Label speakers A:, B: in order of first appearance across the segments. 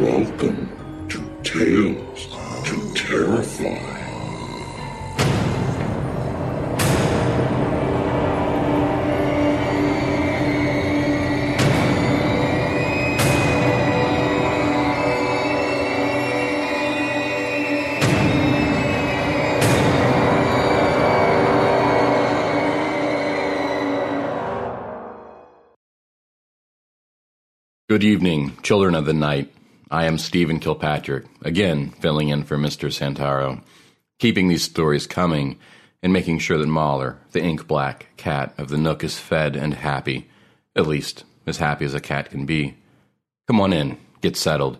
A: Welcome to Tales to Terrify.
B: Good evening, children of the night. I am Stephen Kilpatrick, again filling in for Mr. Santoro, keeping these stories coming and making sure that Mahler, the ink black cat of the Nook, is fed and happy, at least as happy as a cat can be. Come on in, get settled,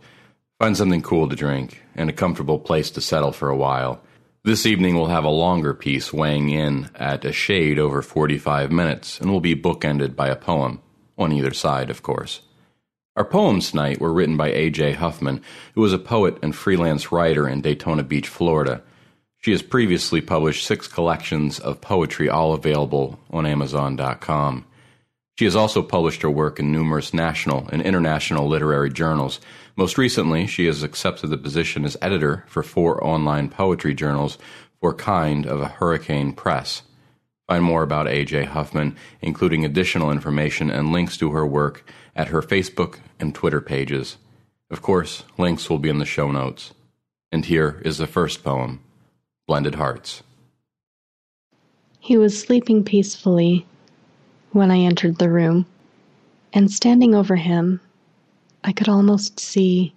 B: find something cool to drink, and a comfortable place to settle for a while. This evening we'll have a longer piece weighing in at a shade over 45 minutes and will be bookended by a poem, on either side, of course. Our poems tonight were written by A.J. Huffman, who is a poet and freelance writer in Daytona Beach, Florida. She has previously published six collections of poetry, all available on Amazon.com. She has also published her work in numerous national and international literary journals. Most recently, she has accepted the position as editor for four online poetry journals for Kind of a Hurricane Press. Find more about A.J. Huffman, including additional information and links to her work, at her Facebook and Twitter pages. Of course, links will be in the show notes. And here is the first poem Blended Hearts.
C: He was sleeping peacefully when I entered the room, and standing over him, I could almost see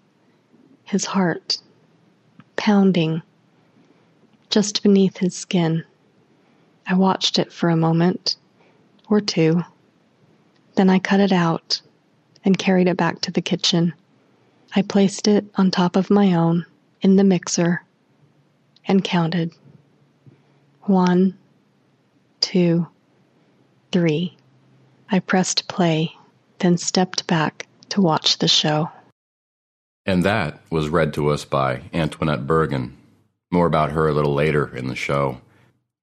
C: his heart pounding just beneath his skin. I watched it for a moment or two. Then I cut it out and carried it back to the kitchen. I placed it on top of my own in the mixer and counted. One, two, three. I pressed play, then stepped back to watch the show.
B: And that was read to us by Antoinette Bergin. More about her a little later in the show.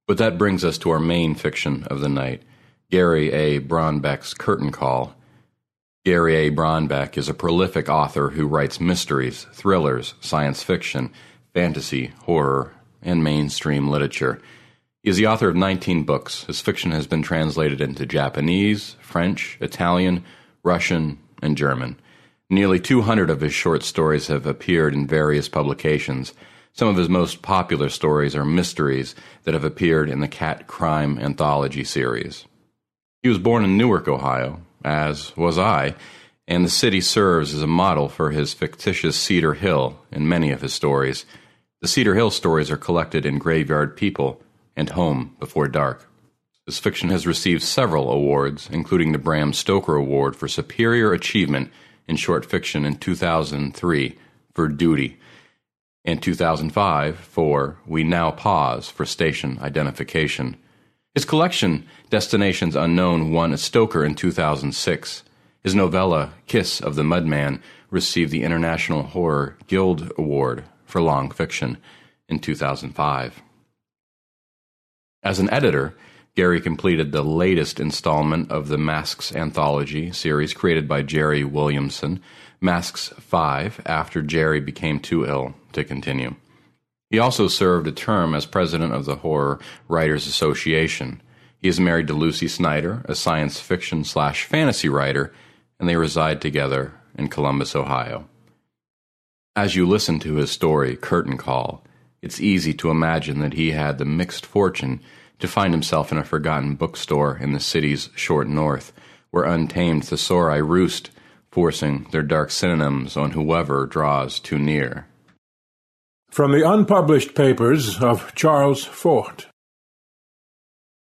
B: But that brings us to our main fiction of the night Gary A. Braunbeck's Curtain Call. Gary A. Braunbeck is a prolific author who writes mysteries, thrillers, science fiction, fantasy, horror, and mainstream literature. He is the author of 19 books. His fiction has been translated into Japanese, French, Italian, Russian, and German. Nearly 200 of his short stories have appeared in various publications. Some of his most popular stories are mysteries that have appeared in the Cat Crime Anthology series. He was born in Newark, Ohio, as was I, and the city serves as a model for his fictitious Cedar Hill in many of his stories. The Cedar Hill stories are collected in Graveyard People and Home Before Dark. His fiction has received several awards, including the Bram Stoker Award for Superior Achievement in Short Fiction in 2003 for Duty, and 2005 for We Now Pause for Station Identification. His collection, Destinations Unknown, won a Stoker in 2006. His novella, Kiss of the Mudman, received the International Horror Guild Award for Long Fiction in 2005. As an editor, Gary completed the latest installment of the Masks anthology series created by Jerry Williamson, Masks 5, after Jerry became too ill to continue. He also served a term as president of the Horror Writers Association. He is married to Lucy Snyder, a science fiction slash fantasy writer, and they reside together in Columbus, Ohio. As you listen to his story, Curtain Call, it's easy to imagine that he had the mixed fortune to find himself in a forgotten bookstore in the city's short north, where untamed thesauri roost, forcing their dark synonyms on whoever draws too near.
D: From the unpublished papers of Charles Fort.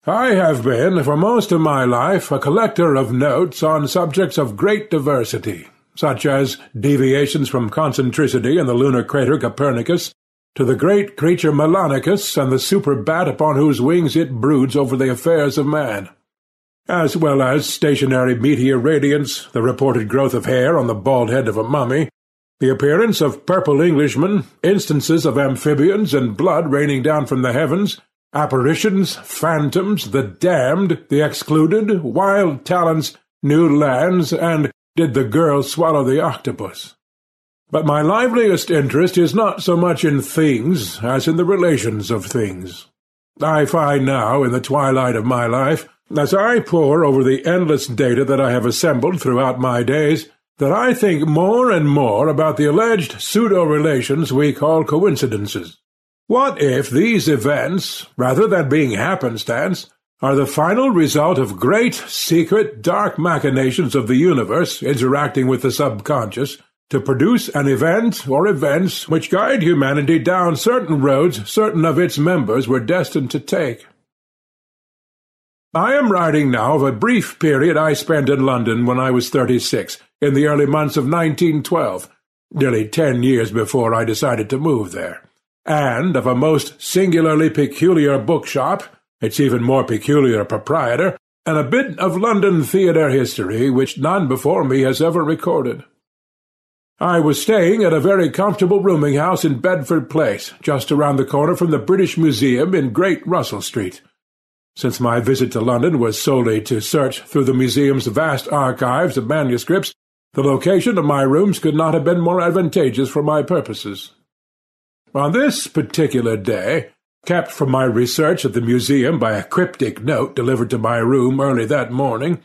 D: I have been, for most of my life, a collector of notes on subjects of great diversity, such as deviations from concentricity in the lunar crater Copernicus, to the great creature Melanicus and the super bat upon whose wings it broods over the affairs of man, as well as stationary meteor radiants, the reported growth of hair on the bald head of a mummy, the appearance of purple Englishmen, instances of amphibians and blood raining down from the heavens, apparitions, phantoms, the damned, the excluded, wild talents, new lands, and did the girl swallow the octopus? But my liveliest interest is not so much in things as in the relations of things. I find now, in the twilight of my life, as I pore over the endless data that I have assembled throughout my days, that I think more and more about the alleged pseudo-relations we call coincidences. What if these events, rather than being happenstance, are the final result of great, secret, dark machinations of the universe interacting with the subconscious, to produce an event or events which guide humanity down certain roads certain of its members were destined to take. I am writing now of a brief period I spent in London when I was thirty-six, in the early months of 1912, nearly ten years before I decided to move there, and of a most singularly peculiar bookshop, its even more peculiar proprietor, and a bit of London theatre history which none before me has ever recorded. I was staying at a very comfortable rooming house in Bedford Place, just around the corner from the British Museum in Great Russell Street. Since my visit to London was solely to search through the museum's vast archives of manuscripts, the location of my rooms could not have been more advantageous for my purposes. On this particular day, kept from my research at the museum by a cryptic note delivered to my room early that morning,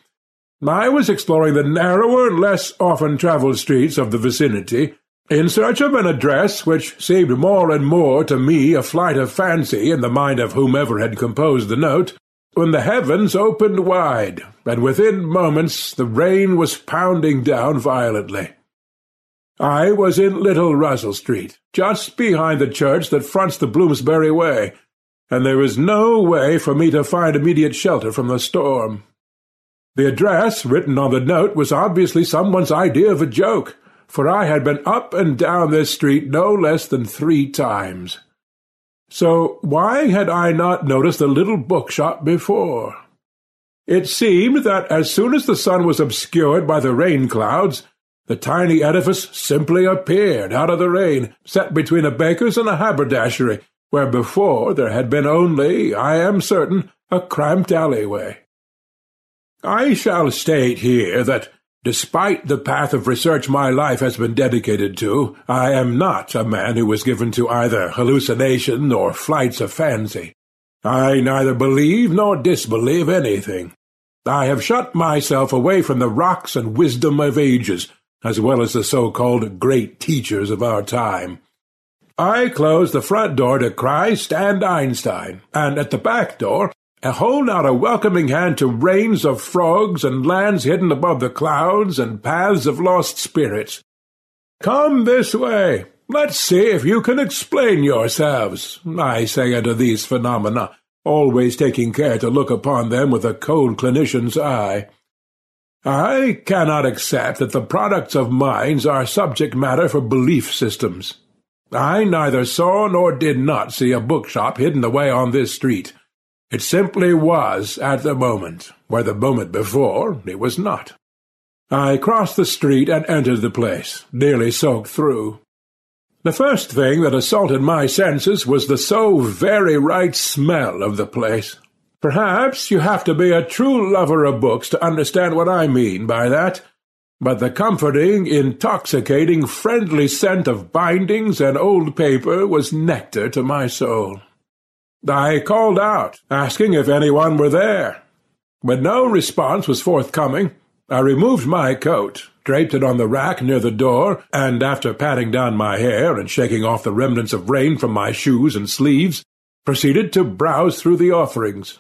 D: I was exploring the narrower, less often travelled streets of the vicinity, in search of an address which seemed more and more to me a flight of fancy in the mind of whomever had composed the note, when the heavens opened wide, and within moments the rain was pounding down violently. I was in Little Russell Street, just behind the church that fronts the Bloomsbury Way, and there was no way for me to find immediate shelter from the storm. The address written on the note was obviously someone's idea of a joke, for I had been up and down this street no less than three times. So why had I not noticed the little bookshop before? It seemed that as soon as the sun was obscured by the rain clouds, the tiny edifice simply appeared out of the rain, set between a baker's and a haberdashery, where before there had been only, I am certain, a cramped alleyway. I shall state here that, despite the path of research my life has been dedicated to, I am not a man who is given to either hallucination or flights of fancy. I neither believe nor disbelieve anything. I have shut myself away from the rocks and wisdom of ages, as well as the so-called great teachers of our time. I close the front door to Christ and Einstein, and at the back door and hold out a welcoming hand to rains of frogs and lands hidden above the clouds and paths of lost spirits. Come this way. Let's see if you can explain yourselves, I say unto these phenomena, always taking care to look upon them with a cold clinician's eye. I cannot accept that the products of minds are subject matter for belief systems. I neither saw nor did not see a bookshop hidden away on this street. It simply was at the moment, where the moment before it was not. I crossed the street and entered the place, nearly soaked through. The first thing that assaulted my senses was the so very right smell of the place. Perhaps you have to be a true lover of books to understand what I mean by that, but the comforting, intoxicating, friendly scent of bindings and old paper was nectar to my soul. I called out, asking if anyone were there. When no response was forthcoming, I removed my coat, draped it on the rack near the door, and after patting down my hair and shaking off the remnants of rain from my shoes and sleeves, proceeded to browse through the offerings.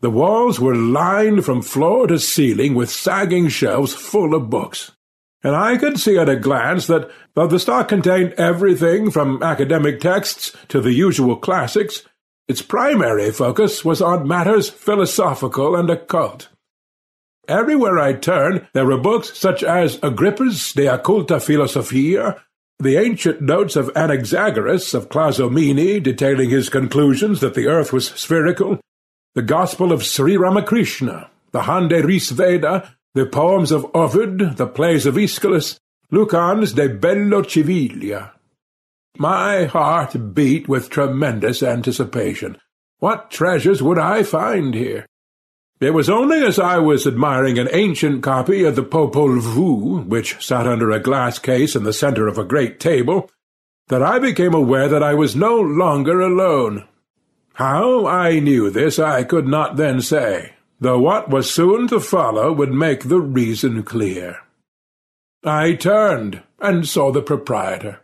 D: The walls were lined from floor to ceiling with sagging shelves full of books, and I could see at a glance that, though the stock contained everything from academic texts to the usual classics, its primary focus was on matters philosophical and occult. Everywhere I turned, there were books such as Agrippa's De Occulta Philosophia, the ancient notes of Anaxagoras of Clazomenae detailing his conclusions that the earth was spherical, the Gospel of Sri Ramakrishna, the Hande Ris Veda, the poems of Ovid, the plays of Aeschylus, Lucan's De Bello Civilia. My heart beat with tremendous anticipation. What treasures would I find here? It was only as I was admiring an ancient copy of the Popol Vuh, which sat under a glass case in the centre of a great table, that I became aware that I was no longer alone. How I knew this I could not then say, though what was soon to follow would make the reason clear. I turned and saw the proprietor.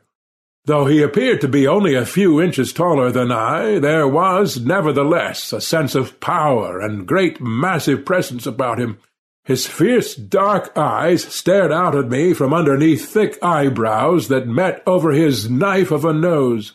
D: Though he appeared to be only a few inches taller than I, there was, nevertheless, a sense of power and great massive presence about him. His fierce dark eyes stared out at me from underneath thick eyebrows that met over his knife of a nose.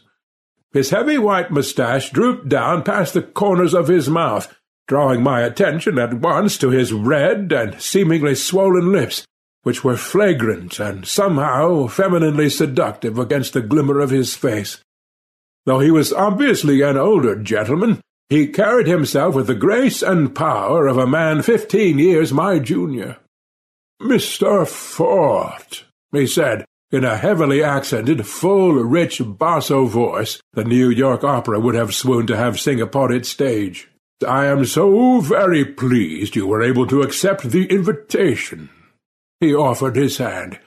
D: His heavy white moustache drooped down past the corners of his mouth, drawing my attention at once to his red and seemingly swollen lips, which were flagrant and somehow femininely seductive against the glimmer of his face. Though he was obviously an older gentleman, he carried himself with the grace and power of a man fifteen years my junior. "'Mr. Fort,' he said, in a heavily accented, full, rich basso voice the New York Opera would have swooned to have sing upon its stage. I am so very pleased you were able to accept the invitation. He offered his hand.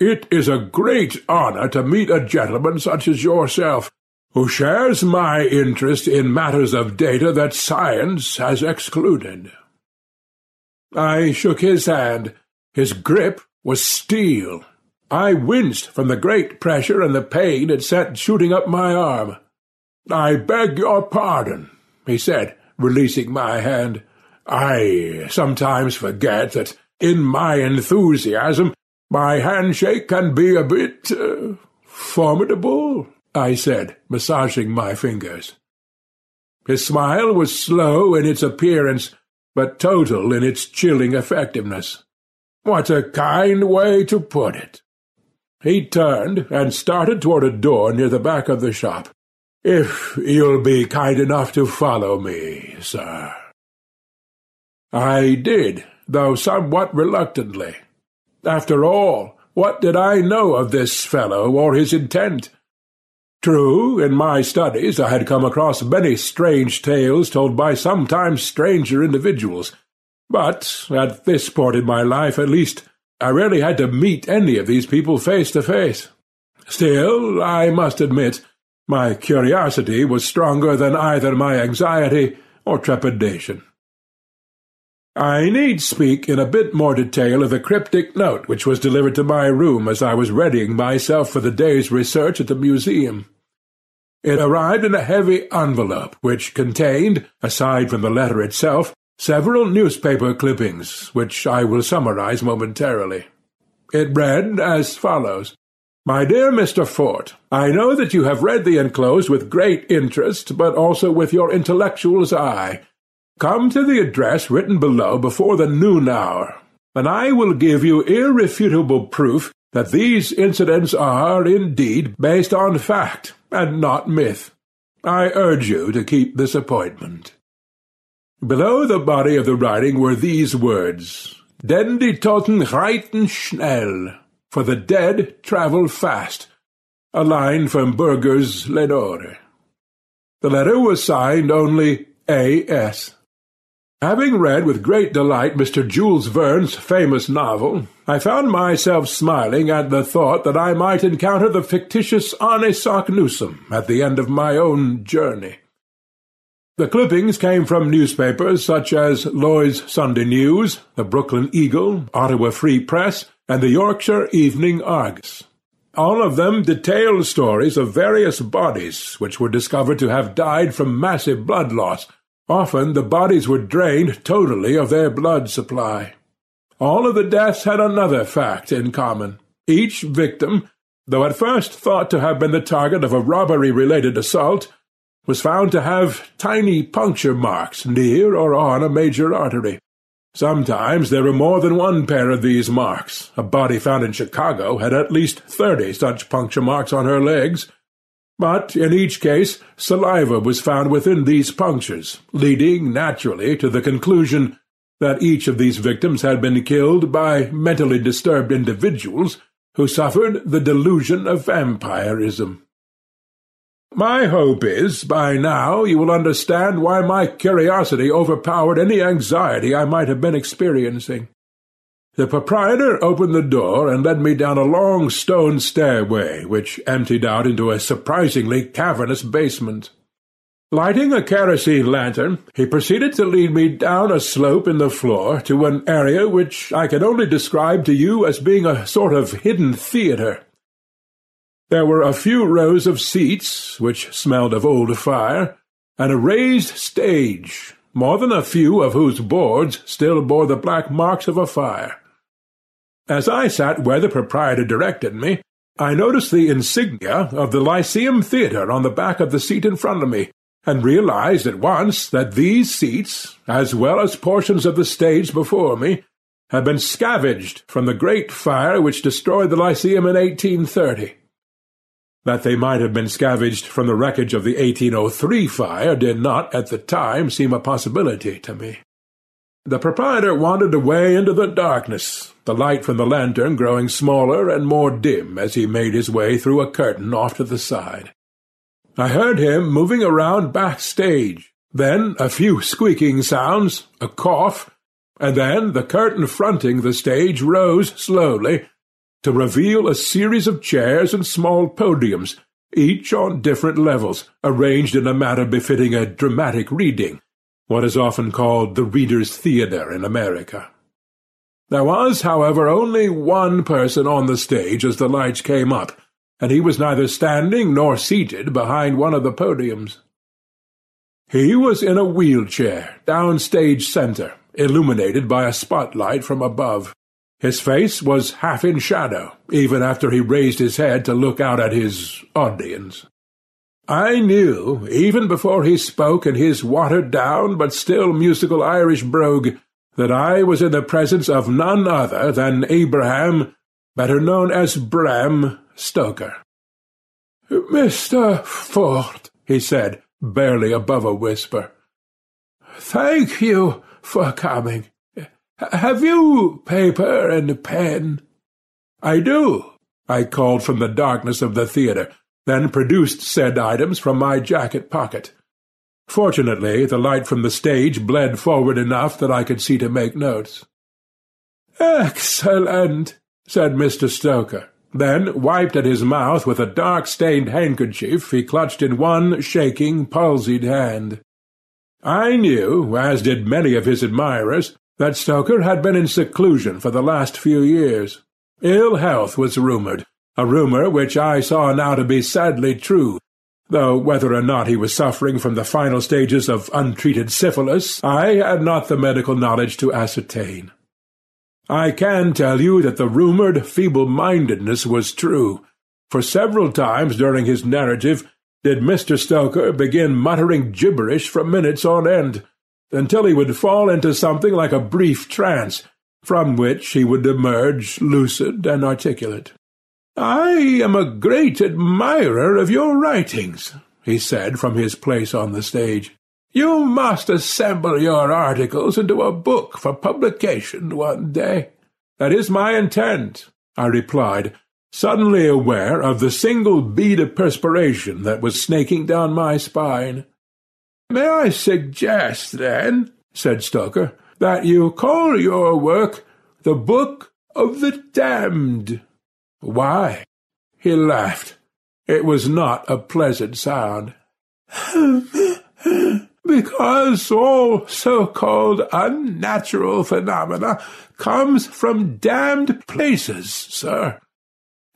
D: It is a great honour to meet a gentleman such as yourself, who shares my interest in matters of data that science has excluded. I shook his hand. His grip was steel. I winced from the great pressure and the pain it sent shooting up my arm. "'I beg your pardon,' he said, releasing my hand. "'I sometimes forget that in my enthusiasm my handshake can be a bit uh, formidable,' I said, massaging my fingers. His smile was slow in its appearance, but total in its chilling effectiveness. What a kind way to put it! He turned and started toward a door near the back of the shop. "'If you'll be kind enough to follow me, sir.' I did, though somewhat reluctantly. After all, what did I know of this fellow or his intent? True, in my studies I had come across many strange tales told by sometimes stranger individuals, but at this point in my life at least I rarely had to meet any of these people face to face. Still, I must admit, my curiosity was stronger than either my anxiety or trepidation. I need speak in a bit more detail of the cryptic note which was delivered to my room as I was readying myself for the day's research at the museum. It arrived in a heavy envelope, which contained, aside from the letter itself, several newspaper clippings, which I will summarize momentarily. It read as follows. My dear Mr. Fort, I know that you have read the enclosed with great interest, but also with your intellectual's eye. Come to the address written below before the noon hour, and I will give you irrefutable proof that these incidents are, indeed, based on fact, and not myth. I urge you to keep this appointment. Below the body of the writing were these words, Den die Toten reiten schnell, for the dead travel fast. a line from Bürger's Lenore. The letter was signed only A.S. Having read with great delight Mr. Jules Verne's famous novel, I found myself smiling at the thought that I might encounter the fictitious Arne Saknussemm at the end of my own journey. The clippings came from newspapers such as Lloyd's Sunday News, the Brooklyn Eagle, Ottawa Free Press, and the Yorkshire Evening Argus. All of them detailed stories of various bodies which were discovered to have died from massive blood loss, Often the bodies were drained totally of their blood supply. All of the deaths had another fact in common. Each victim, though at first thought to have been the target of a robbery-related assault, was found to have tiny puncture marks near or on a major artery. Sometimes there were more than one pair of these marks. A body found in Chicago had at least thirty such puncture marks on her legs, but in each case saliva was found within these punctures, leading naturally to the conclusion that each of these victims had been killed by mentally disturbed individuals who suffered the delusion of vampirism. My hope is, by now, you will understand why my curiosity overpowered any anxiety I might have been experiencing. The proprietor opened the door and led me down a long stone stairway which emptied out into a surprisingly cavernous basement. Lighting a kerosene lantern, he proceeded to lead me down a slope in the floor to an area which I can only describe to you as being a sort of hidden theatre. There were a few rows of seats, which smelled of old fire, and a raised stage, more than a few of whose boards still bore the black marks of a fire. As I sat where the proprietor directed me, I noticed the insignia of the Lyceum Theatre on the back of the seat in front of me, and realized at once that these seats, as well as portions of the stage before me, had been scavenged from the great fire which destroyed the Lyceum in 1830. That they might have been scavenged from the wreckage of the 1803 fire did not, at the time, seem a possibility to me. The proprietor wandered away into the darkness, the light from the lantern growing smaller and more dim as he made his way through a curtain off to the side. I heard him moving around backstage, then a few squeaking sounds, a cough, and then the curtain fronting the stage rose slowly to reveal a series of chairs and small podiums, each on different levels, arranged in a manner befitting a dramatic reading, what is often called the Reader's Theatre in America. There was, however, only one person on the stage as the lights came up, and he was neither standing nor seated behind one of the podiums. He was in a wheelchair, down stage centre, illuminated by a spotlight from above. His face was half in shadow, even after he raised his head to look out at his audience. I knew, even before he spoke in his watered-down but still musical Irish brogue, that I was in the presence of none other than Abraham, better known as Bram Stoker. "'Mr. Fort,' he said, barely above a whisper, "'thank you for coming. Have you paper and pen?' "'I do,' I called from the darkness of the theatre, then produced said items from my jacket pocket. Fortunately, the light from the stage bled forward enough that I could see to make notes. "'Excellent,' said Mr. Stoker, then wiped at his mouth with a dark-stained handkerchief he clutched in one shaking, palsied hand. I knew, as did many of his admirers, that Stoker had been in seclusion for the last few years. Ill health was rumoured, a rumour which I saw now to be sadly true, though whether or not he was suffering from the final stages of untreated syphilis I had not the medical knowledge to ascertain. I can tell you that the rumoured feeble-mindedness was true, for several times during his narrative did Mr. Stoker begin muttering gibberish for minutes on end, until he would fall into something like a brief trance, from which he would emerge lucid and articulate. "I am a great admirer of your writings," he said from his place on the stage. "You must assemble your articles into a book for publication one day." "That is my intent," I replied, suddenly aware of the single bead of perspiration that was snaking down my spine. May I suggest, then, said Stoker, that you call your work the Book of the Damned? Why? He laughed. It was not a pleasant sound. because all so-called unnatural phenomena comes from damned places, sir.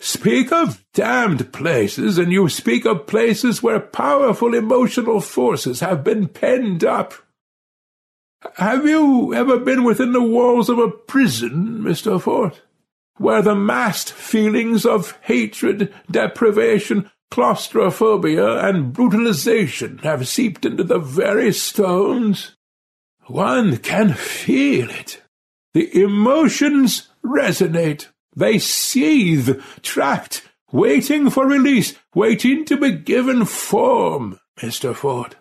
D: Speak of damned places, and you speak of places where powerful emotional forces have been penned up. Have you ever been within the walls of a prison, Mr. Fort, where the massed feelings of hatred, deprivation, claustrophobia, and brutalization have seeped into the very stones? One can feel it. The emotions resonate. They seethe, trapped, waiting for release, waiting to be given form, Mr. Fort.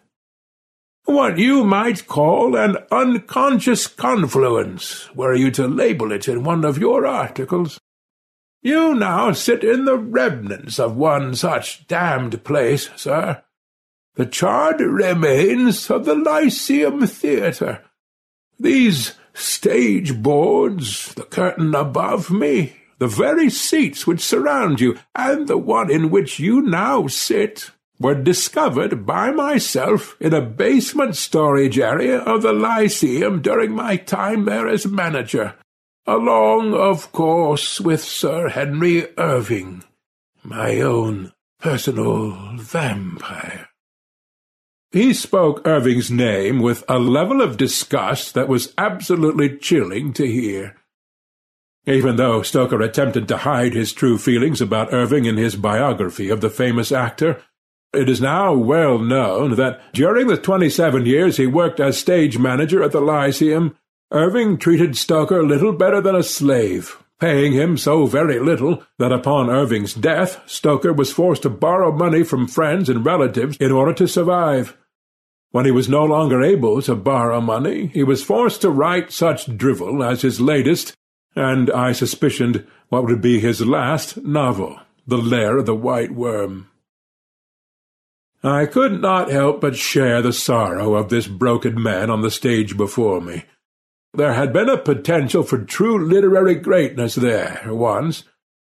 D: What you might call an unconscious confluence, were you to label it in one of your articles. You now sit in the remnants of one such damned place, sir. The charred remains of the Lyceum Theatre. These stage boards, the curtain above me, the very seats which surround you, and the one in which you now sit, were discovered by myself in a basement storage area of the Lyceum during my time there as manager, along, of course, with Sir Henry Irving, my own personal vampire. He spoke Irving's name with a level of disgust that was absolutely chilling to hear. Even though Stoker attempted to hide his true feelings about Irving in his biography of the famous actor, it is now well known that during the twenty-seven years he worked as stage manager at the Lyceum, Irving treated Stoker little better than a slave, paying him so very little that upon Irving's death Stoker was forced to borrow money from friends and relatives in order to survive. When he was no longer able to borrow money, he was forced to write such drivel as his latest and I suspicioned what would be his last novel, The Lair of the White Worm. I could not help but share the sorrow of this broken man on the stage before me. There had been a potential for true literary greatness there once,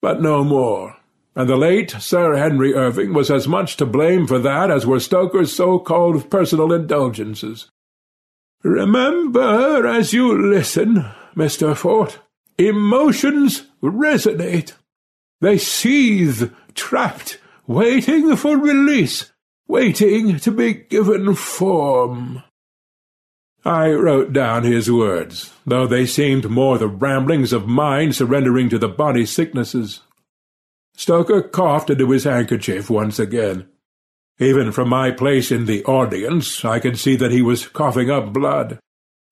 D: but no more, and the late Sir Henry Irving was as much to blame for that as were Stoker's so-called personal indulgences. Remember as you listen, Mr. Fort, Emotions resonate. They seethe, trapped, waiting for release, waiting to be given form. I wrote down his words, though they seemed more the ramblings of mind surrendering to the body sicknesses. Stoker coughed into his handkerchief once again. Even from my place in the audience, I could see that he was coughing up blood.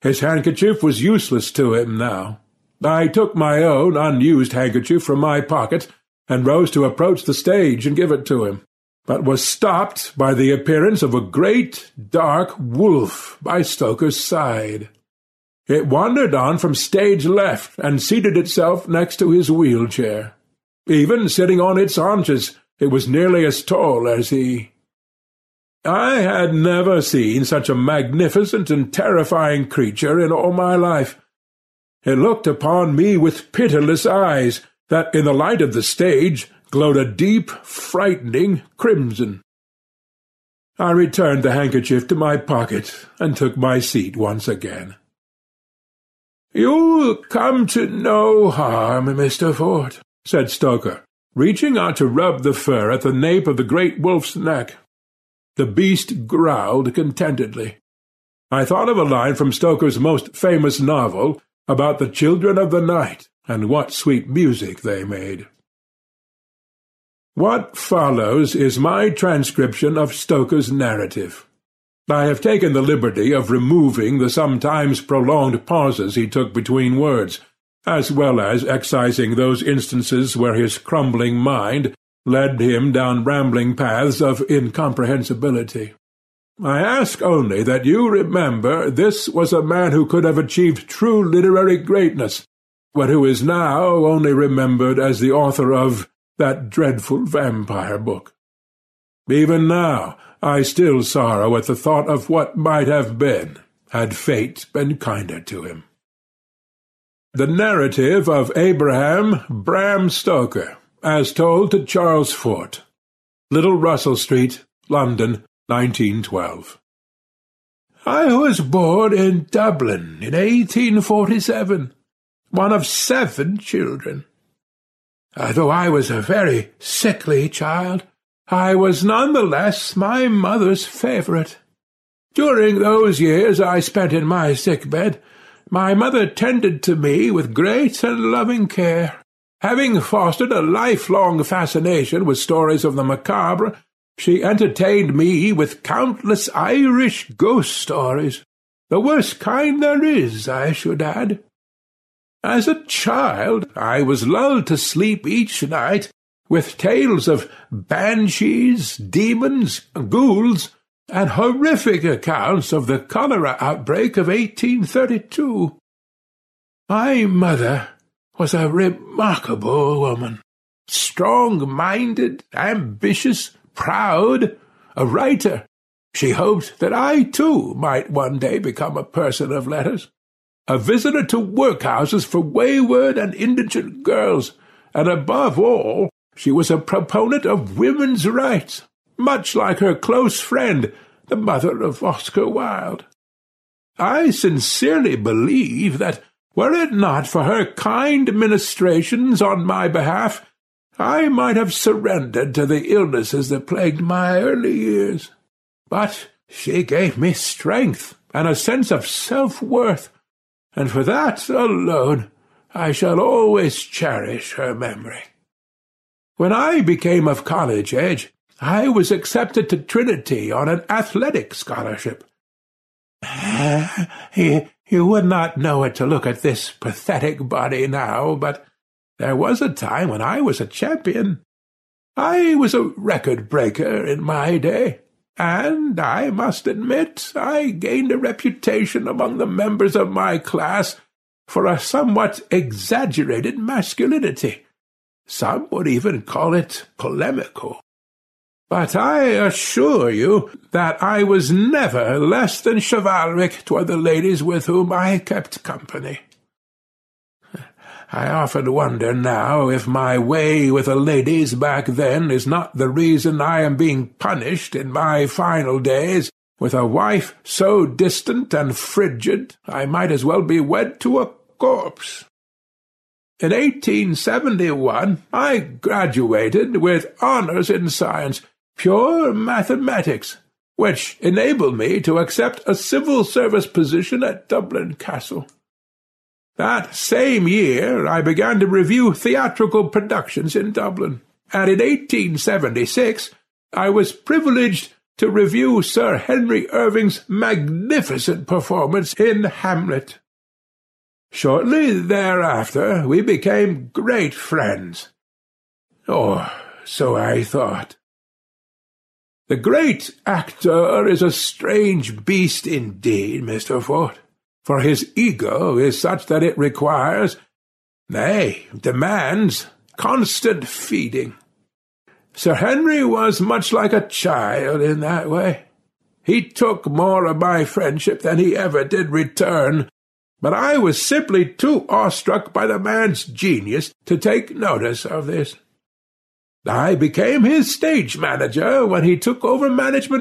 D: His handkerchief was useless to him now. I took my own unused handkerchief from my pocket and rose to approach the stage and give it to him, but was stopped by the appearance of a great dark wolf by Stoker's side. It wandered on from stage left and seated itself next to his wheelchair. Even sitting on its haunches, it was nearly as tall as he. I had never seen such a magnificent and terrifying creature in all my life, it looked upon me with pitiless eyes that in the light of the stage glowed a deep, frightening crimson. I returned the handkerchief to my pocket and took my seat once again. "'You'll come to no harm, Mr. Fort,' said Stoker, reaching out to rub the fur at the nape of the great wolf's neck. The beast growled contentedly. I thought of a line from Stoker's most famous novel, about the children of the night, and what sweet music they made. What follows is my transcription of Stoker's narrative. I have taken the liberty of removing the sometimes prolonged pauses he took between words, as well as excising those instances where his crumbling mind led him down rambling paths of incomprehensibility. I ask only that you remember this was a man who could have achieved true literary greatness, but who is now only remembered as the author of that dreadful vampire book. Even now, I still sorrow at the thought of what might have been, had fate been kinder to him. The narrative of Abraham Bram Stoker, as told to Charles Fort, Little Russell Street, London, 1912. I was born in Dublin in 1847, one of seven children. Uh, Although I was a very sickly child, I was none the less my mother's favourite. During those years I spent in my sick bed, my mother tended to me with great and loving care. Having fostered a lifelong fascination with stories of the macabre, she entertained me with countless Irish ghost stories, the worst kind there is, I should add. As a child, I was lulled to sleep each night with tales of banshees, demons, ghouls, and horrific accounts of the cholera outbreak of 1832. My mother was a remarkable woman, strong-minded, ambitious, proud, a writer. She hoped that I, too, might one day become a person of letters, a visitor to workhouses for wayward and indigent girls, and above all, she was a proponent of women's rights, much like her close friend, the mother of Oscar Wilde. I sincerely believe that, were it not for her kind ministrations on my behalf, I might have surrendered to the illnesses that plagued my early years. But she gave me strength and a sense of self-worth, and for that alone I shall always cherish her memory. When I became of college age, I was accepted to Trinity on an athletic scholarship. you, would not know it to look at this pathetic body now, but there was a time when I was a champion. I was a record breaker in my day, and I must admit I gained a reputation among the members of my class for a somewhat exaggerated masculinity. Some would even call it polemical. But I assure you that I was never less than chivalric toward the ladies with whom I kept company. I often wonder now if my way with the ladies back then is not the reason I am being punished in my final days with a wife so distant and frigid I might as well be wed to a corpse. In 1871 I graduated with honours in science, pure mathematics, which enabled me to accept a civil service position at Dublin Castle. That same year I began to review theatrical productions in Dublin, and in 1876 I was privileged to review Sir Henry Irving's magnificent performance in Hamlet. Shortly thereafter we became great friends. Or so I thought. The great actor is a strange beast indeed, Mr. Fort for his ego is such that it requires, nay, demands, constant feeding. Sir Henry was much like a child in that way. He took more of my friendship than he ever did return, but I was simply too awestruck by the man's genius to take notice of this. I became his stage manager when he took over management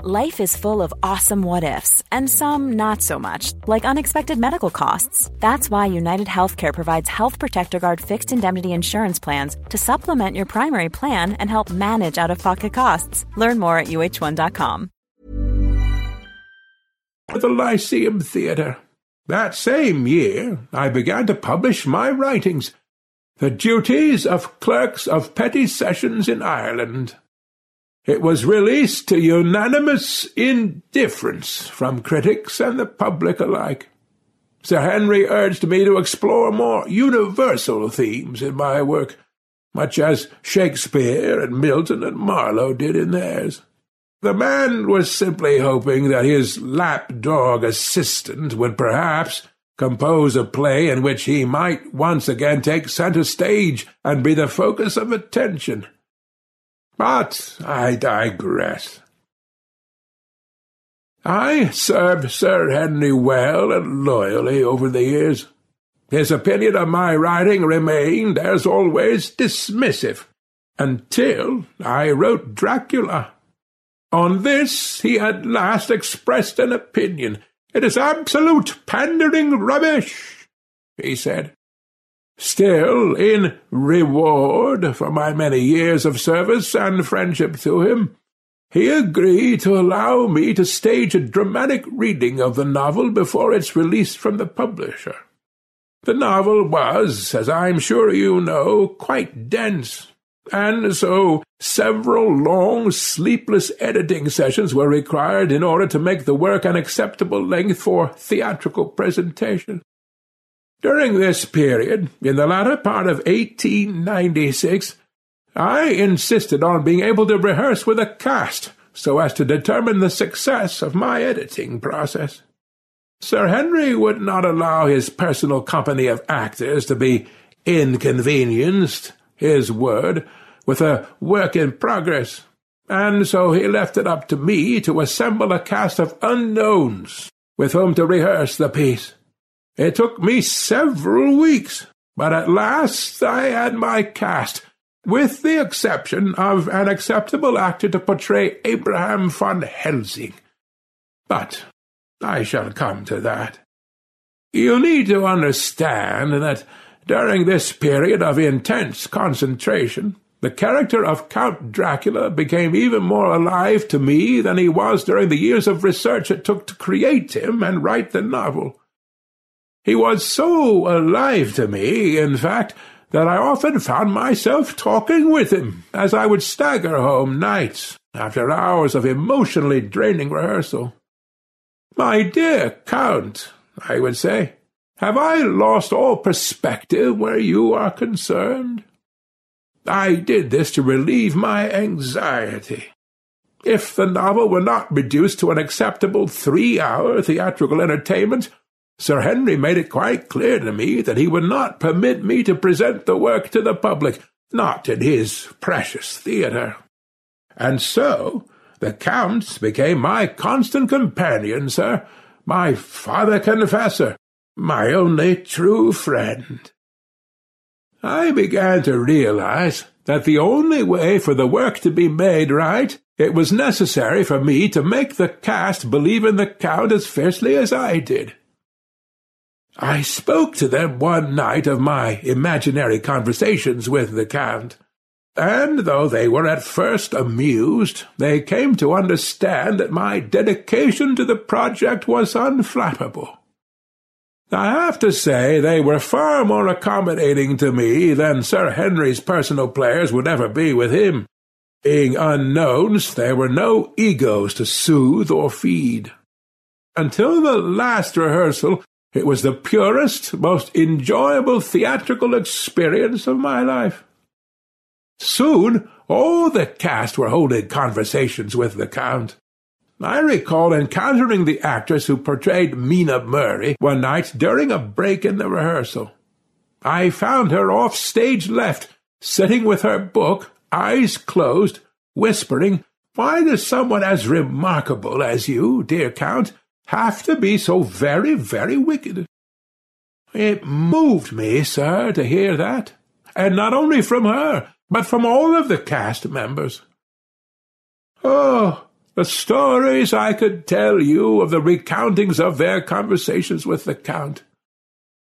E: Life is full of awesome what ifs, and some not so much, like unexpected medical costs. That's why United Healthcare provides Health Protector Guard fixed indemnity insurance plans to supplement your primary plan and help manage out of pocket costs. Learn more at uh1.com.
D: The Lyceum Theatre. That same year, I began to publish my writings, The Duties of Clerks of Petty Sessions in Ireland. It was released to unanimous indifference from critics and the public alike. Sir Henry urged me to explore more universal themes in my work, much as Shakespeare and Milton and Marlowe did in theirs. The man was simply hoping that his lapdog assistant would perhaps compose a play in which he might once again take centre stage and be the focus of attention. But I digress. I served Sir Henry well and loyally over the years. His opinion of my writing remained, as always, dismissive, until I wrote Dracula. On this he at last expressed an opinion. It is absolute pandering rubbish, he said. Still, in reward for my many years of service and friendship to him, he agreed to allow me to stage a dramatic reading of the novel before its release from the publisher. The novel was, as I'm sure you know, quite dense, and so several long, sleepless editing sessions were required in order to make the work an acceptable length for theatrical presentation. During this period, in the latter part of 1896, I insisted on being able to rehearse with a cast so as to determine the success of my editing process. Sir Henry would not allow his personal company of actors to be inconvenienced, his word, with a work in progress, and so he left it up to me to assemble a cast of unknowns with whom to rehearse the piece. It took me several weeks, but at last I had my cast, with the exception of an acceptable actor to portray Abraham Van Helsing. But I shall come to that. You need to understand that during this period of intense concentration, the character of Count Dracula became even more alive to me than he was during the years of research it took to create him and write the novel. He was so alive to me, in fact, that I often found myself talking with him as I would stagger home nights after hours of emotionally draining rehearsal. My dear Count, I would say, have I lost all perspective where you are concerned? I did this to relieve my anxiety. If the novel were not reduced to an acceptable three-hour theatrical entertainment, Sir Henry made it quite clear to me that he would not permit me to present the work to the public, not in his precious theatre. And so the Count became my constant companion, sir, my father confessor, my only true friend. I began to realize that the only way for the work to be made right, it was necessary for me to make the cast believe in the Count as fiercely as I did. I spoke to them one night of my imaginary conversations with the Count, and though they were at first amused, they came to understand that my dedication to the project was unflappable. I have to say they were far more accommodating to me than Sir Henry's personal players would ever be with him. Being unknowns, there were no egos to soothe or feed. Until the last rehearsal, it was the purest, most enjoyable theatrical experience of my life. Soon all the cast were holding conversations with the Count. I recall encountering the actress who portrayed Mina Murray one night during a break in the rehearsal. I found her off stage left, sitting with her book eyes closed, whispering, Why does someone as remarkable as you, dear Count, have to be so very, very wicked? It moved me, sir, to hear that, and not only from her, but from all of the cast members. Oh, the stories I could tell you of the recountings of their conversations with the Count.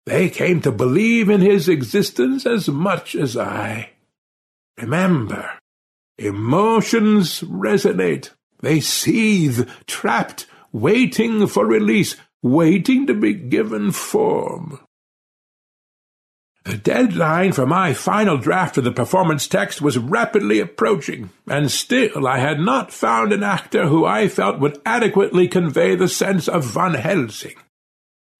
D: They came to believe in his existence as much as I. Remember, emotions resonate. They seethe, trapped, waiting for release, waiting to be given form. The deadline for my final draft of the performance text was rapidly approaching, and still I had not found an actor who I felt would adequately convey the sense of Van Helsing.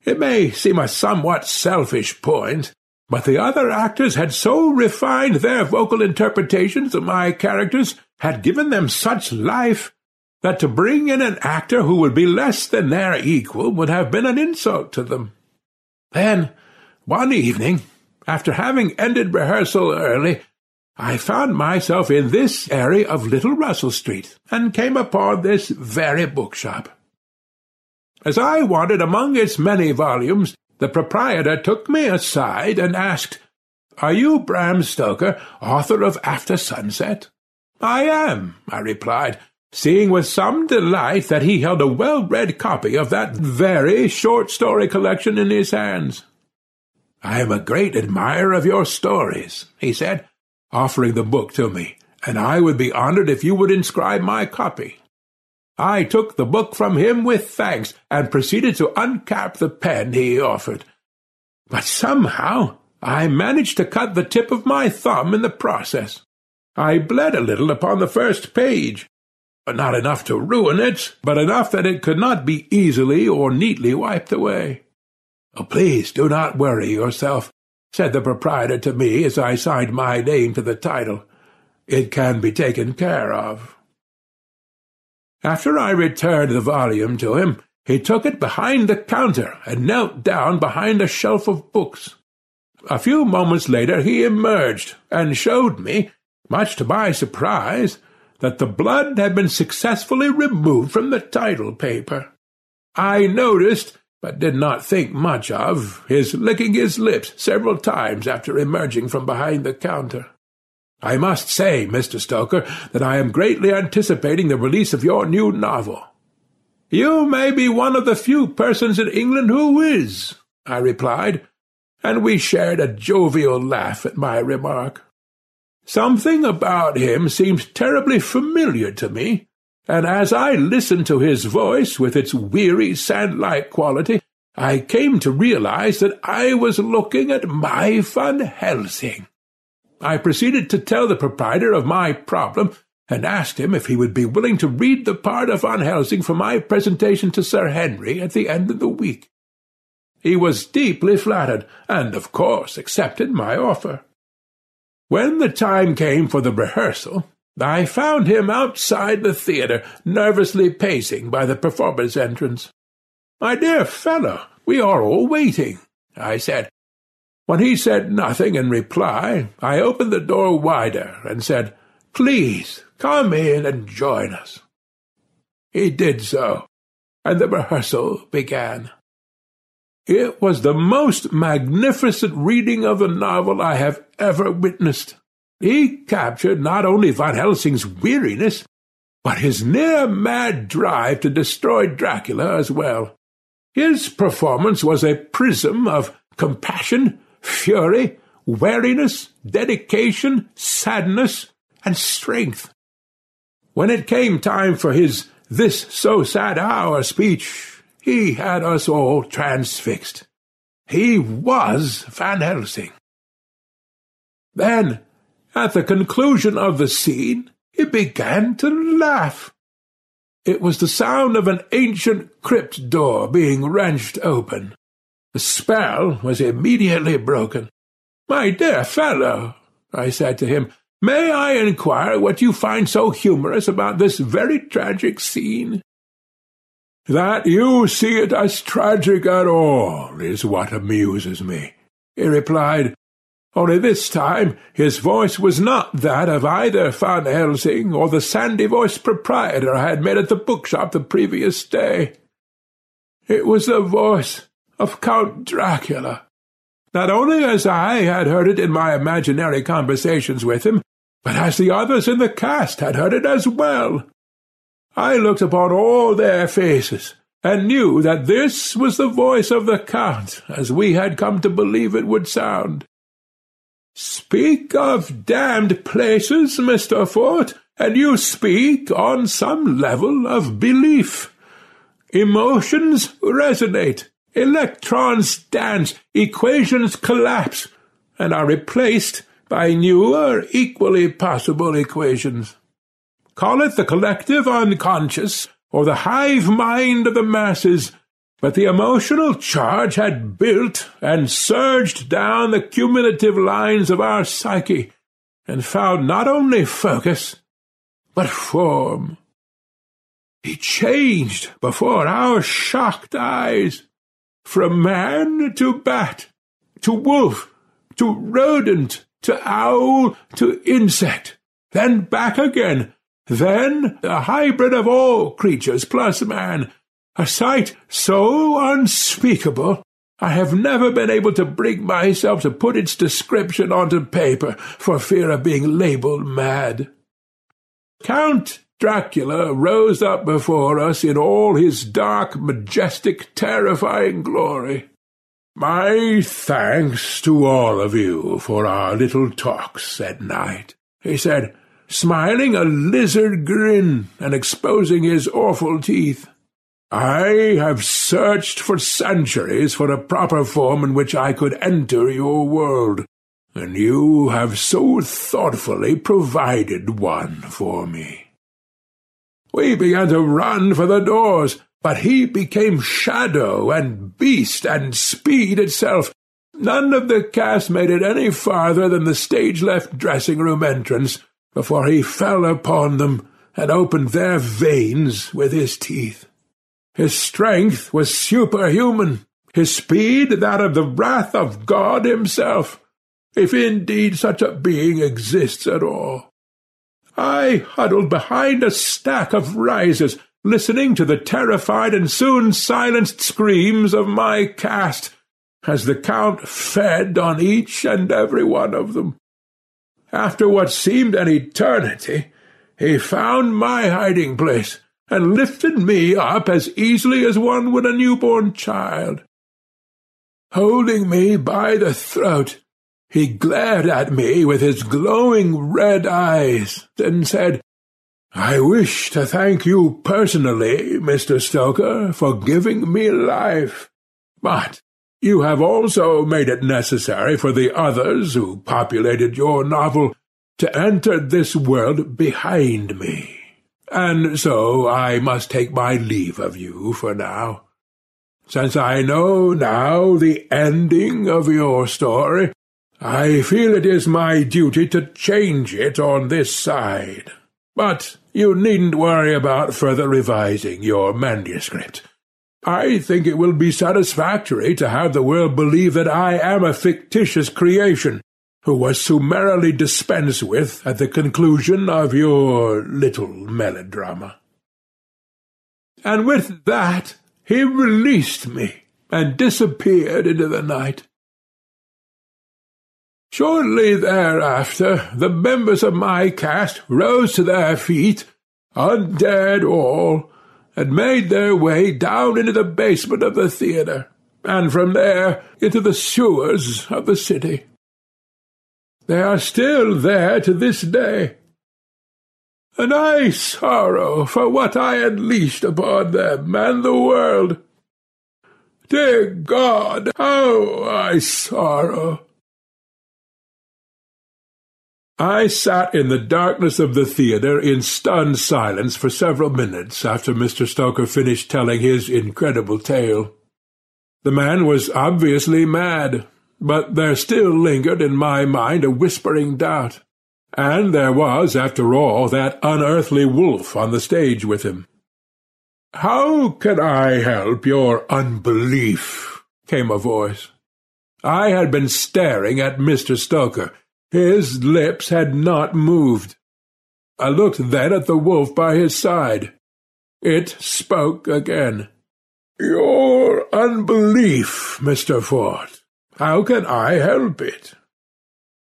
D: It may seem a somewhat selfish point, but the other actors had so refined their vocal interpretations of my characters, had given them such life, that to bring in an actor who would be less than their equal would have been an insult to them. Then, one evening, after having ended rehearsal early, I found myself in this area of Little Russell Street, and came upon this very bookshop. As I wandered among its many volumes, the proprietor took me aside and asked, Are you Bram Stoker, author of After Sunset? I am, I replied, seeing with some delight that he held a well-read copy of that very short story collection in his hands. I am a great admirer of your stories, he said, offering the book to me, and I would be honored if you would inscribe my copy. I took the book from him with thanks, and proceeded to uncap the pen he offered. But somehow I managed to cut the tip of my thumb in the process. I bled a little upon the first page, not enough to ruin it, but enough that it could not be easily or neatly wiped away. Oh, please do not worry yourself, said the proprietor to me as I signed my name to the title. It can be taken care of. After I returned the volume to him, he took it behind the counter and knelt down behind a shelf of books. A few moments later he emerged and showed me, much to my surprise, that the blood had been successfully removed from the title paper. I noticed but did not think much of, his licking his lips several times after emerging from behind the counter. I must say, Mr. Stoker, that I am greatly anticipating the release of your new novel. You may be one of the few persons in England who is, I replied, and we shared a jovial laugh at my remark. Something about him seemed terribly familiar to me, and as I listened to his voice with its weary, sand-like quality, I came to realize that I was looking at my Van Helsing. I proceeded to tell the proprietor of my problem, and asked him if he would be willing to read the part of Van Helsing for my presentation to Sir Henry at the end of the week. He was deeply flattered, and of course accepted my offer. When the time came for the rehearsal, I found him outside the theatre, nervously pacing by the performer's entrance. My dear fellow, we are all waiting, I said. When he said nothing in reply, I opened the door wider and said, Please, come in and join us. He did so, and the rehearsal began. It was the most magnificent reading of the novel I have ever witnessed. He captured not only Van Helsing's weariness, but his near-mad drive to destroy Dracula as well. His performance was a prism of compassion, fury, wariness, dedication, sadness, and strength. When it came time for his This So Sad Hour speech, he had us all transfixed. He was Van Helsing. Then at the conclusion of the scene, he began to laugh. It was the sound of an ancient crypt door being wrenched open. The spell was immediately broken. My dear fellow, I said to him, may I inquire what you find so humorous about this very tragic scene? That you see it as tragic at all is what amuses me, he replied, only this time his voice was not that of either Van Helsing or the sandy-voiced proprietor I had met at the bookshop the previous day. It was the voice of Count Dracula. Not only as I had heard it in my imaginary conversations with him, but as the others in the cast had heard it as well. I looked upon all their faces, and knew that this was the voice of the Count, as we had come to believe it would sound. Speak of damned places, Mr. Fort, and you speak on some level of belief. Emotions resonate, electrons dance, equations collapse, and are replaced by newer, equally possible equations. Call it the collective unconscious, or the hive mind of the masses, but the emotional charge had built and surged down the cumulative lines of our psyche, and found not only focus, but form. He changed before our shocked eyes, from man to bat, to wolf, to rodent, to owl, to insect, then back again, then the hybrid of all creatures plus man, a sight so unspeakable I have never been able to bring myself to put its description onto paper for fear of being labelled mad. Count Dracula rose up before us in all his dark, majestic, terrifying glory. My thanks to all of you for our little talks at night, he said smiling a lizard grin and exposing his awful teeth. I have searched for centuries for a proper form in which I could enter your world, and you have so thoughtfully provided one for me. We began to run for the doors, but he became shadow and beast and speed itself. None of the cast made it any farther than the stage-left dressing-room entrance, before he fell upon them and opened their veins with his teeth. His strength was superhuman, his speed that of the wrath of God himself, if indeed such a being exists at all. I huddled behind a stack of risers, listening to the terrified and soon silenced screams of my cast, as the Count fed on each and every one of them. After what seemed an eternity, he found my hiding place and lifted me up as easily as one would a newborn child. Holding me by the throat, he glared at me with his glowing red eyes, then said, I wish to thank you personally, Mr. Stoker, for giving me life. But you have also made it necessary for the others who populated your novel to enter this world behind me, and so I must take my leave of you for now. Since I know now the ending of your story, I feel it is my duty to change it on this side. But you needn't worry about further revising your manuscript. I think it will be satisfactory to have the world believe that I am a fictitious creation, who was summarily dispensed with at the conclusion of your little melodrama. And with that he released me, and disappeared into the night. Shortly thereafter, the members of my cast rose to their feet, undead all, and made their way down into the basement of the theatre, and from there into the sewers of the city. They are still there to this day. And I sorrow for what I unleashed upon them and the world. Dear God, how I sorrow! I sat in the darkness of the theatre in stunned silence for several minutes after Mr. Stoker finished telling his incredible tale. The man was obviously mad, but there still lingered in my mind a whispering doubt. And there was, after all, that unearthly wolf on the stage with him. "'How can I help your unbelief?' came a voice. I had been staring at Mr. Stoker. His lips had not moved. I looked then at the wolf by his side. It spoke again. Your unbelief, Mr. Fort. How can I help it?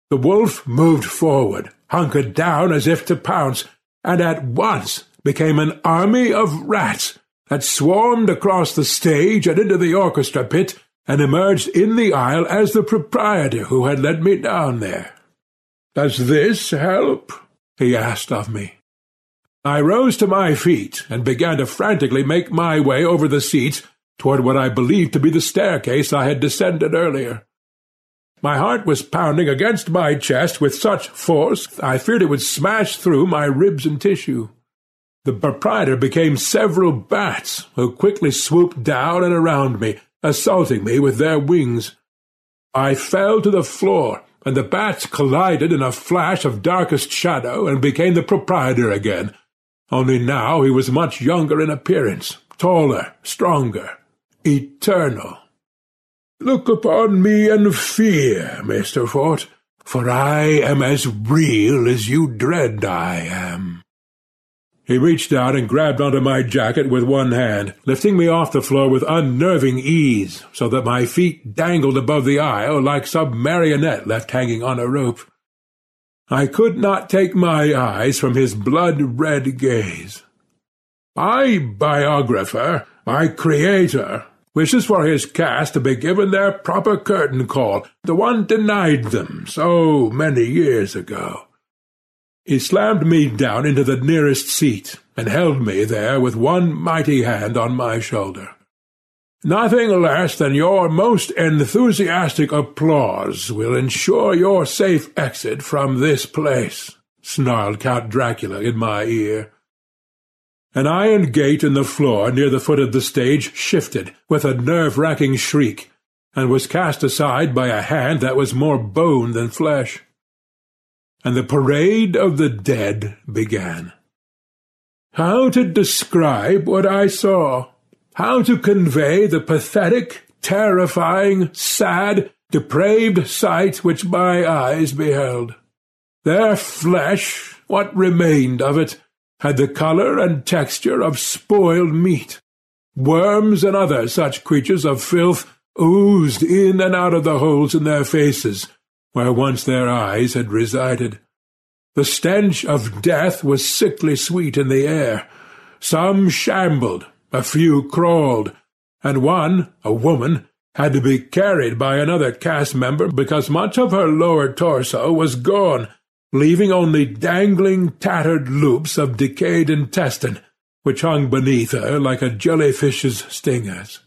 D: The wolf moved forward, hunkered down as if to pounce, and at once became an army of rats that swarmed across the stage and into the orchestra pit and emerged in the aisle as the proprietor who had led me down there. Does this help? he asked of me. I rose to my feet and began to frantically make my way over the seats toward what I believed to be the staircase I had descended earlier. My heart was pounding against my chest with such force I feared it would smash through my ribs and tissue. The proprietor became several bats, who quickly swooped down and around me, assaulting me with their wings. I fell to the floor, and the bats collided in a flash of darkest shadow and became the proprietor again, only now he was much younger in appearance, taller, stronger, eternal. Look upon me and fear, Mr. Fort, for I am as real as you dread I am. He reached out and grabbed onto my jacket with one hand, lifting me off the floor with unnerving ease, so that my feet dangled above the aisle like some marionette left hanging on a rope. I could not take my eyes from his blood-red gaze. My biographer, my creator, wishes for his cast to be given their proper curtain call, the one denied them so many years ago. He slammed me down into the nearest seat, and held me there with one mighty hand on my shoulder. Nothing less than your most enthusiastic applause will ensure your safe exit from this place, snarled Count Dracula in my ear. An iron gate in the floor near the foot of the stage shifted with a nerve-racking shriek, and was cast aside by a hand that was more bone than flesh and the parade of the dead began. How to describe what I saw? How to convey the pathetic, terrifying, sad, depraved sight which my eyes beheld? Their flesh, what remained of it, had the colour and texture of spoiled meat. Worms and other such creatures of filth oozed in and out of the holes in their faces, where once their eyes had resided. The stench of death was sickly sweet in the air. Some shambled, a few crawled, and one, a woman, had to be carried by another cast member because much of her lower torso was gone, leaving only dangling, tattered loops of decayed intestine, which hung beneath her like a jellyfish's stingers.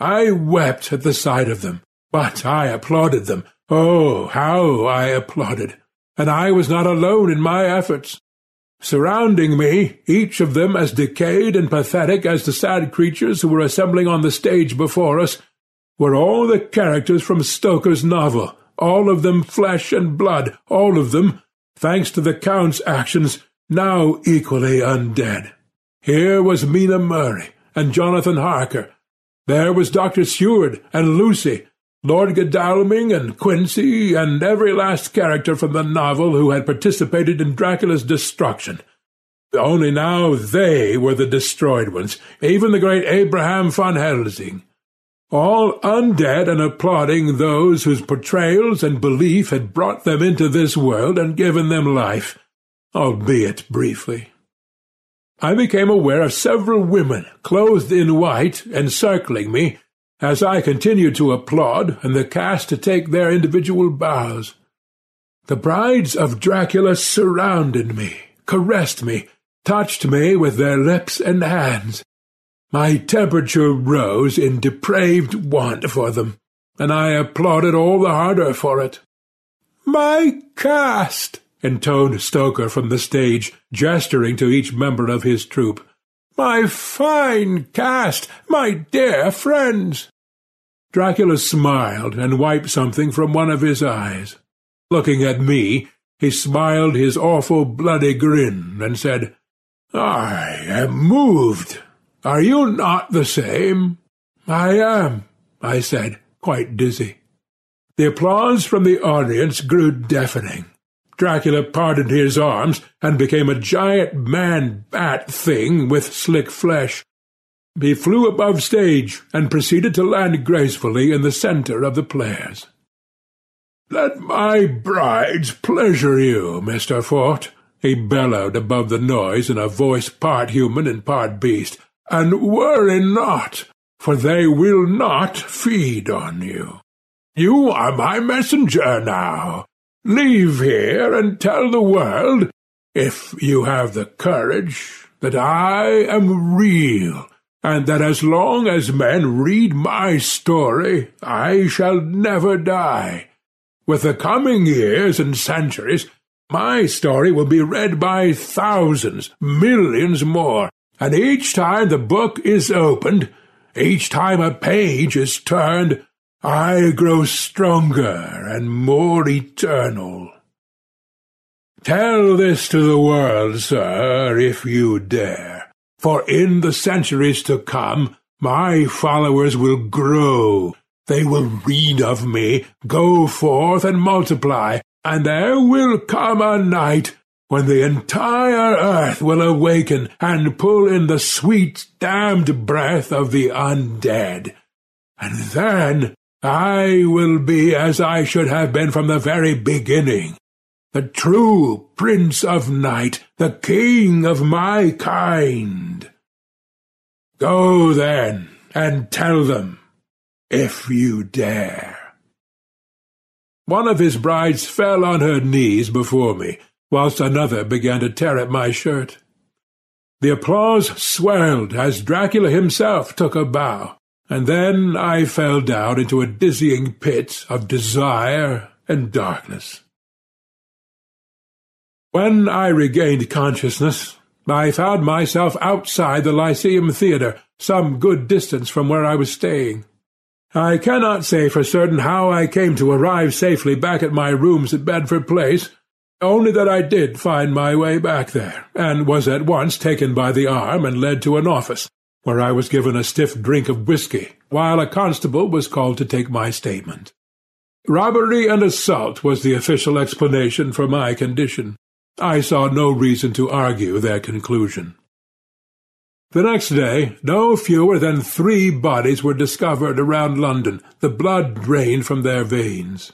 D: I wept at the sight of them, but I applauded them. Oh, how I applauded! And I was not alone in my efforts. Surrounding me, each of them as decayed and pathetic as the sad creatures who were assembling on the stage before us, were all the characters from Stoker's novel, all of them flesh and blood, all of them, thanks to the Count's actions, now equally undead. Here was Mina Murray and Jonathan Harker. There was Dr. Seward and Lucy, Lord Godalming and Quincey and every last character from the novel who had participated in Dracula's destruction. Only now they were the destroyed ones, even the great Abraham Van Helsing. All undead and applauding those whose portrayals and belief had brought them into this world and given them life, albeit briefly. I became aware of several women, clothed in white, encircling me, as I continued to applaud and the cast to take their individual bows. The brides of Dracula surrounded me, caressed me, touched me with their lips and hands. My temperature rose in depraved want for them, and I applauded all the harder for it. My cast! intoned Stoker from the stage, gesturing to each member of his troupe. My fine cast, my dear friends! Dracula smiled and wiped something from one of his eyes. Looking at me, he smiled his awful bloody grin and said, I am moved. Are you not the same? I am, I said, quite dizzy. The applause from the audience grew deafening. Dracula parted his arms and became a giant man-bat thing with slick flesh. He flew above stage and proceeded to land gracefully in the centre of the players. "'Let my brides pleasure you, Mr. Fort,' he bellowed above the noise in a voice part human and part beast, "'and worry not, for they will not feed on you. You are my messenger now. Leave here and tell the world, if you have the courage, that I am real, and that as long as men read my story, I shall never die. With the coming years and centuries, my story will be read by thousands, millions more, and each time the book is opened, each time a page is turned, I grow stronger and more eternal. Tell this to the world, sir, if you dare, for in the centuries to come my followers will grow, they will read of me, go forth and multiply, and there will come a night when the entire earth will awaken and pull in the sweet damned breath of the undead. And then I will be as I should have been from the very beginning, the true Prince of Night, the King of my kind. Go then, and tell them, if you dare. One of his brides fell on her knees before me, whilst another began to tear at my shirt. The applause swelled as Dracula himself took a bow, and then I fell down into a dizzying pit of desire and darkness. When I regained consciousness, I found myself outside the Lyceum Theatre, some good distance from where I was staying. I cannot say for certain how I came to arrive safely back at my rooms at Bedford Place, only that I did find my way back there, and was at once taken by the arm and led to an office, where I was given a stiff drink of whisky, while a constable was called to take my statement. Robbery and assault was the official explanation for my condition. I saw no reason to argue their conclusion. The next day, no fewer than three bodies were discovered around London, the blood drained from their veins.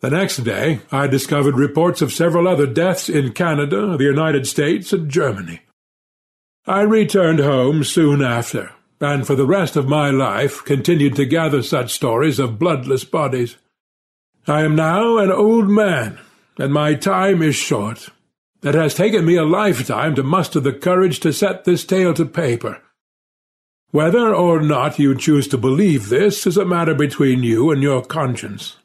D: The next day, I discovered reports of several other deaths in Canada, the United States, and Germany. I returned home soon after, and for the rest of my life continued to gather such stories of bloodless bodies. I am now an old man, and my time is short. It has taken me a lifetime to muster the courage to set this tale to paper. Whether or not you choose to believe this is a matter between you and your conscience.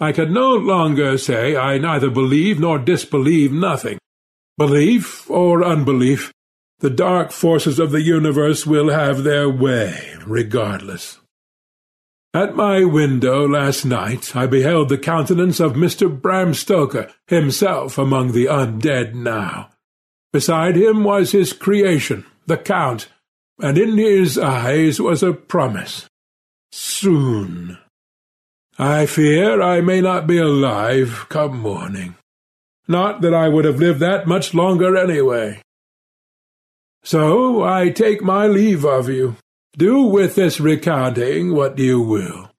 D: I can no longer say I neither believe nor disbelieve nothing. Belief or unbelief, the dark forces of the universe will have their way, regardless. At my window last night I beheld the countenance of Mr. Bram Stoker, himself among the undead now. Beside him was his creation, the Count, and in his eyes was a promise. Soon. I fear I may not be alive come morning. Not that I would have lived that much longer anyway. So I take my leave of you. Do with this recounting what you will.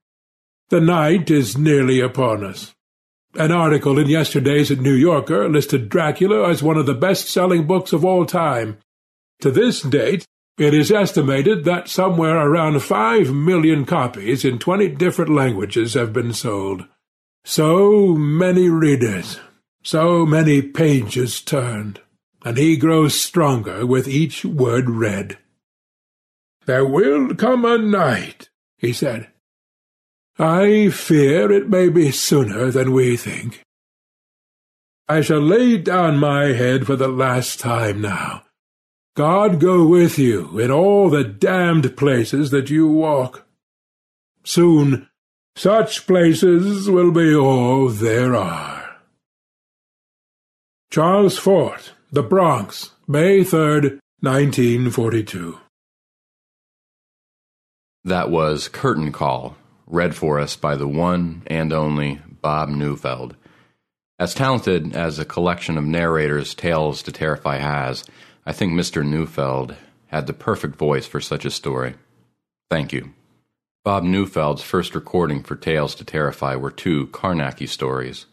D: The night is nearly upon us. An article in yesterday's New Yorker listed Dracula as one of the best-selling books of all time. To this date, it is estimated that somewhere around five million copies in twenty different languages have been sold. So many readers, so many pages turned and he grows stronger with each word read. There will come a night, he said. I fear it may be sooner than we think. I shall lay down my head for the last time now. God go with you in all the damned places that you walk. Soon such places will be all there are. Charles Fort, the Bronx, May 3rd, 1942.
B: That was Curtain Call, read for us by the one and only Bob Neufeld. As talented as a collection of narrators Tales to Terrify has, I think Mr. Neufeld had the perfect voice for such a story. Thank you. Bob Neufeld's first recording for Tales to Terrify were two Carnacki stories.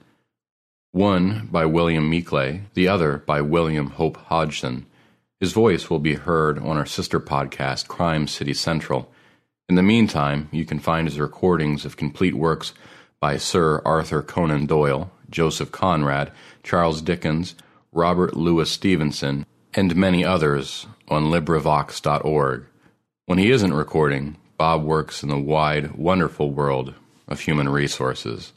B: One by William Meikle, the other by William Hope Hodgson. His voice will be heard on our sister podcast, Crime City Central. In the meantime, you can find his recordings of complete works by Sir Arthur Conan Doyle, Joseph Conrad, Charles Dickens, Robert Louis Stevenson, and many others on LibriVox.org. When he isn't recording, Bob works in the wide, wonderful world of human resources.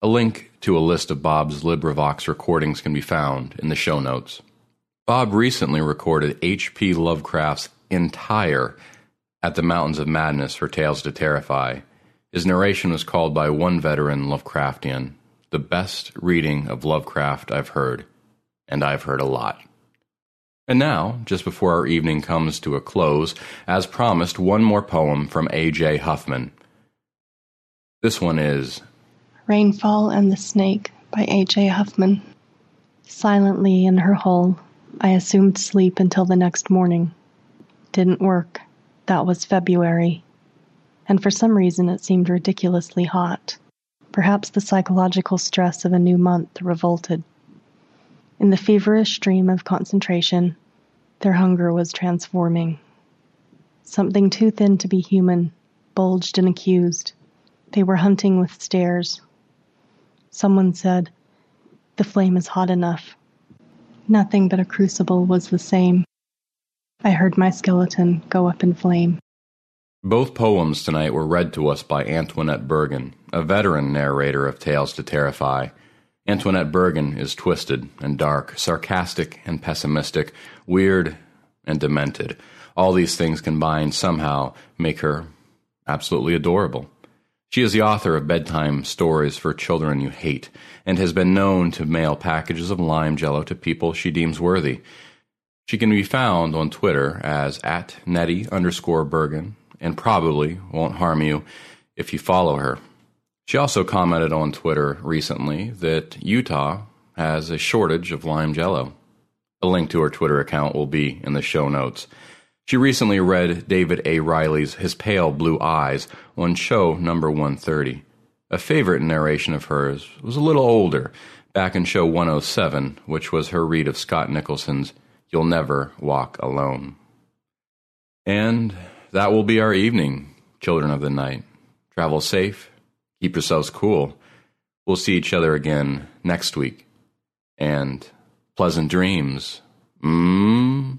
B: A link to a list of Bob's LibriVox recordings can be found in the show notes. Bob recently recorded H.P. Lovecraft's entire At the Mountains of Madness for Tales to Terrify. His narration was called by one veteran Lovecraftian the best reading of Lovecraft I've heard, and I've heard a lot. And now, just before our evening comes to a close, as promised, one more poem from A.J. Huffman. This one is
C: Rainfall and the Snake by A.J. Huffman. Silently in her hole, I assumed sleep until the next morning. Didn't work. That was February. And for some reason, it seemed ridiculously hot. Perhaps the psychological stress of a new month revolted. In the feverish stream of concentration, their hunger was transforming. Something too thin to be human bulged and accused. They were hunting with stares. Someone said, The flame is hot enough. Nothing but a crucible was the same. I heard my skeleton go up in flame.
B: Both poems tonight were read to us by Antoinette Bergin, a veteran narrator of Tales to Terrify. Antoinette Bergin is twisted and dark, sarcastic and pessimistic, weird and demented. All these things combined somehow make her absolutely adorable. She is the author of bedtime stories for children you hate and has been known to mail packages of lime jello to people she deems worthy. She can be found on Twitter as at Nettie underscore Bergin and probably won't harm you if you follow her. She also commented on Twitter recently that Utah has a shortage of lime jello. A link to her Twitter account will be in the show notes. She recently read David A. Riley's His Pale Blue Eyes on show number 130. A favorite narration of hers was a little older, back in show 107, which was her read of Scott Nicholson's You'll Never Walk Alone. And that will be our evening, children of the night. Travel safe Keep yourselves cool. We'll see each other again next week. And pleasant dreams. Mmm.